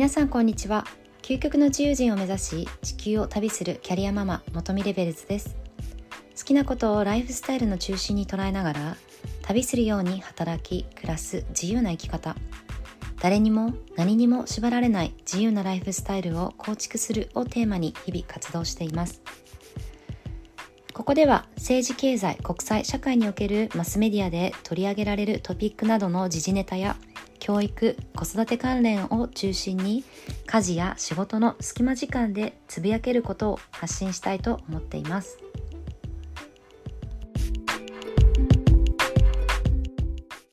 皆さんこんにちは。究極の自由人を目指し地球を旅するキャリアママ元見レベルズです。好きなことをライフスタイルの中心に捉えながら旅するように働き暮らす自由な生き方。誰にも何にも縛られない自由なライフスタイルを構築するをテーマに日々活動しています。ここでは政治経済国際社会におけるマスメディアで取り上げられるトピックなどの時事ネタや教育子育て関連を中心に家事や仕事の隙間時間でつぶやけることを発信したいと思っています。